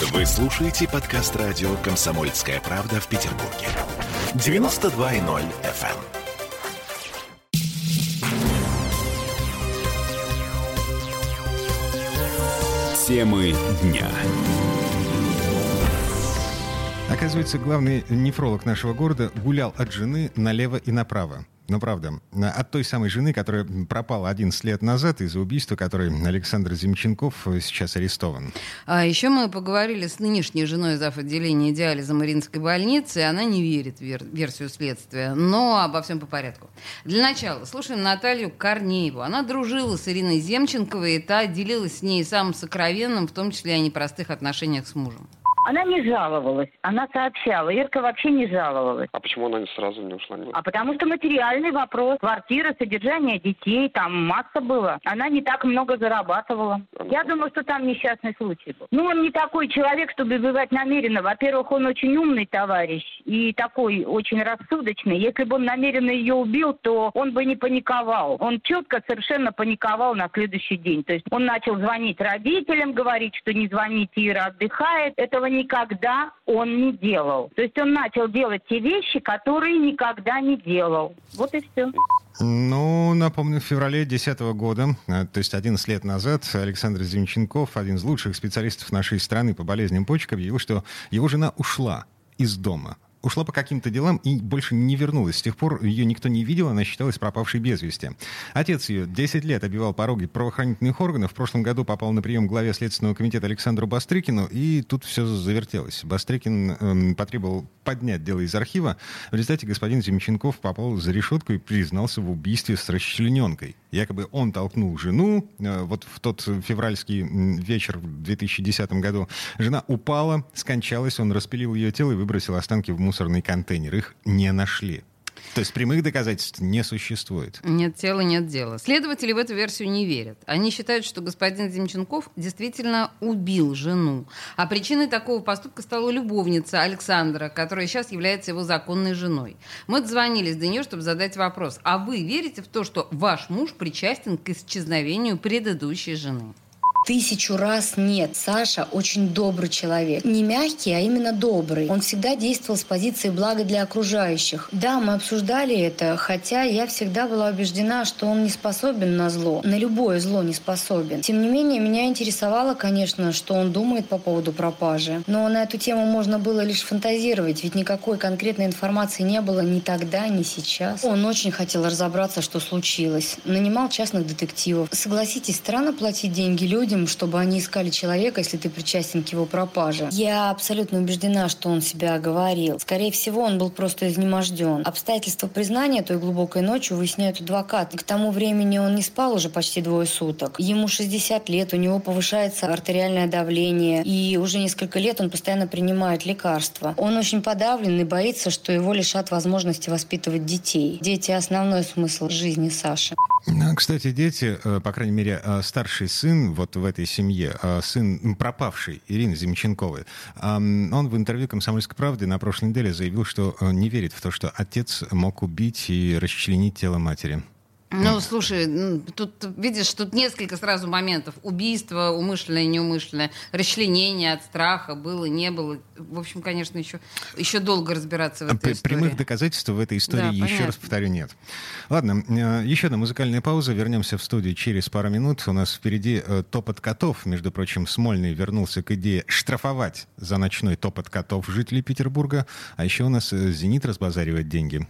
Вы слушаете подкаст радио «Комсомольская правда» в Петербурге. 92.0 FM. Темы дня. Оказывается, главный нефролог нашего города гулял от жены налево и направо. Ну, правда, от той самой жены, которая пропала 11 лет назад из-за убийства, которой Александр Земченков сейчас арестован. А еще мы поговорили с нынешней женой зав. отделения диализа Мариинской больницы, и она не верит в вер- версию следствия. Но обо всем по порядку. Для начала слушаем Наталью Корнееву. Она дружила с Ириной Земченковой, и та делилась с ней самым сокровенным, в том числе о непростых отношениях с мужем. Она не жаловалась, она сообщала. Ирка вообще не жаловалась. А почему она сразу не ушла? А потому что материальный вопрос, квартира, содержание детей, там масса было. Она не так много зарабатывала. Я думаю, что там несчастный случай был. Ну, он не такой человек, чтобы убивать намеренно. Во-первых, он очень умный товарищ и такой очень рассудочный. Если бы он намеренно ее убил, то он бы не паниковал. Он четко совершенно паниковал на следующий день. То есть он начал звонить родителям, говорить, что не звоните, Ира отдыхает. Этого никогда он не делал. То есть он начал делать те вещи, которые никогда не делал. Вот и все. Ну, напомню, в феврале 2010 года, э, то есть 11 лет назад, Александр Земченков, один из лучших специалистов нашей страны по болезням почек, объявил, что его жена ушла из дома ушла по каким-то делам и больше не вернулась. С тех пор ее никто не видел, она считалась пропавшей без вести. Отец ее 10 лет обивал пороги правоохранительных органов. В прошлом году попал на прием к главе Следственного комитета Александру Бастрыкину, и тут все завертелось. Бастрыкин эм, потребовал поднять дело из архива. В результате господин Земченков попал за решетку и признался в убийстве с расчлененкой. Якобы он толкнул жену. Э, вот в тот февральский вечер в 2010 году жена упала, скончалась, он распилил ее тело и выбросил останки в мусорный контейнер. Их не нашли. То есть прямых доказательств не существует. Нет тела, нет дела. Следователи в эту версию не верят. Они считают, что господин Земченков действительно убил жену. А причиной такого поступка стала любовница Александра, которая сейчас является его законной женой. Мы дозвонились до нее, чтобы задать вопрос. А вы верите в то, что ваш муж причастен к исчезновению предыдущей жены? Тысячу раз нет. Саша очень добрый человек. Не мягкий, а именно добрый. Он всегда действовал с позиции блага для окружающих. Да, мы обсуждали это, хотя я всегда была убеждена, что он не способен на зло. На любое зло не способен. Тем не менее, меня интересовало, конечно, что он думает по поводу пропажи. Но на эту тему можно было лишь фантазировать, ведь никакой конкретной информации не было ни тогда, ни сейчас. Он очень хотел разобраться, что случилось. Нанимал частных детективов. Согласитесь, странно платить деньги людям, чтобы они искали человека, если ты причастен к его пропаже. Я абсолютно убеждена, что он себя оговорил. Скорее всего, он был просто изнеможден. Обстоятельства признания той глубокой ночью выясняют адвокат. К тому времени он не спал уже почти двое суток. Ему 60 лет, у него повышается артериальное давление, и уже несколько лет он постоянно принимает лекарства. Он очень подавлен и боится, что его лишат возможности воспитывать детей. Дети – основной смысл жизни Саши. Ну, кстати, дети, э, по крайней мере, э, старший сын вот в этой семье, э, сын пропавший Ирины Земченковой, он в интервью «Комсомольской правды» на прошлой неделе заявил, что не верит в то, что отец мог убить и расчленить тело матери. Ну, слушай, тут, видишь, тут несколько сразу моментов. Убийство, умышленное, неумышленное, расчленение от страха, было, не было. В общем, конечно, еще, еще долго разбираться в этой истории. Прямых доказательств в этой истории, да, еще понятно. раз повторю, нет. Ладно, э, еще одна музыкальная пауза. Вернемся в студию через пару минут. У нас впереди э, топот котов. Между прочим, Смольный вернулся к идее штрафовать за ночной топот котов жителей Петербурга. А еще у нас э, «Зенит» разбазаривает деньги.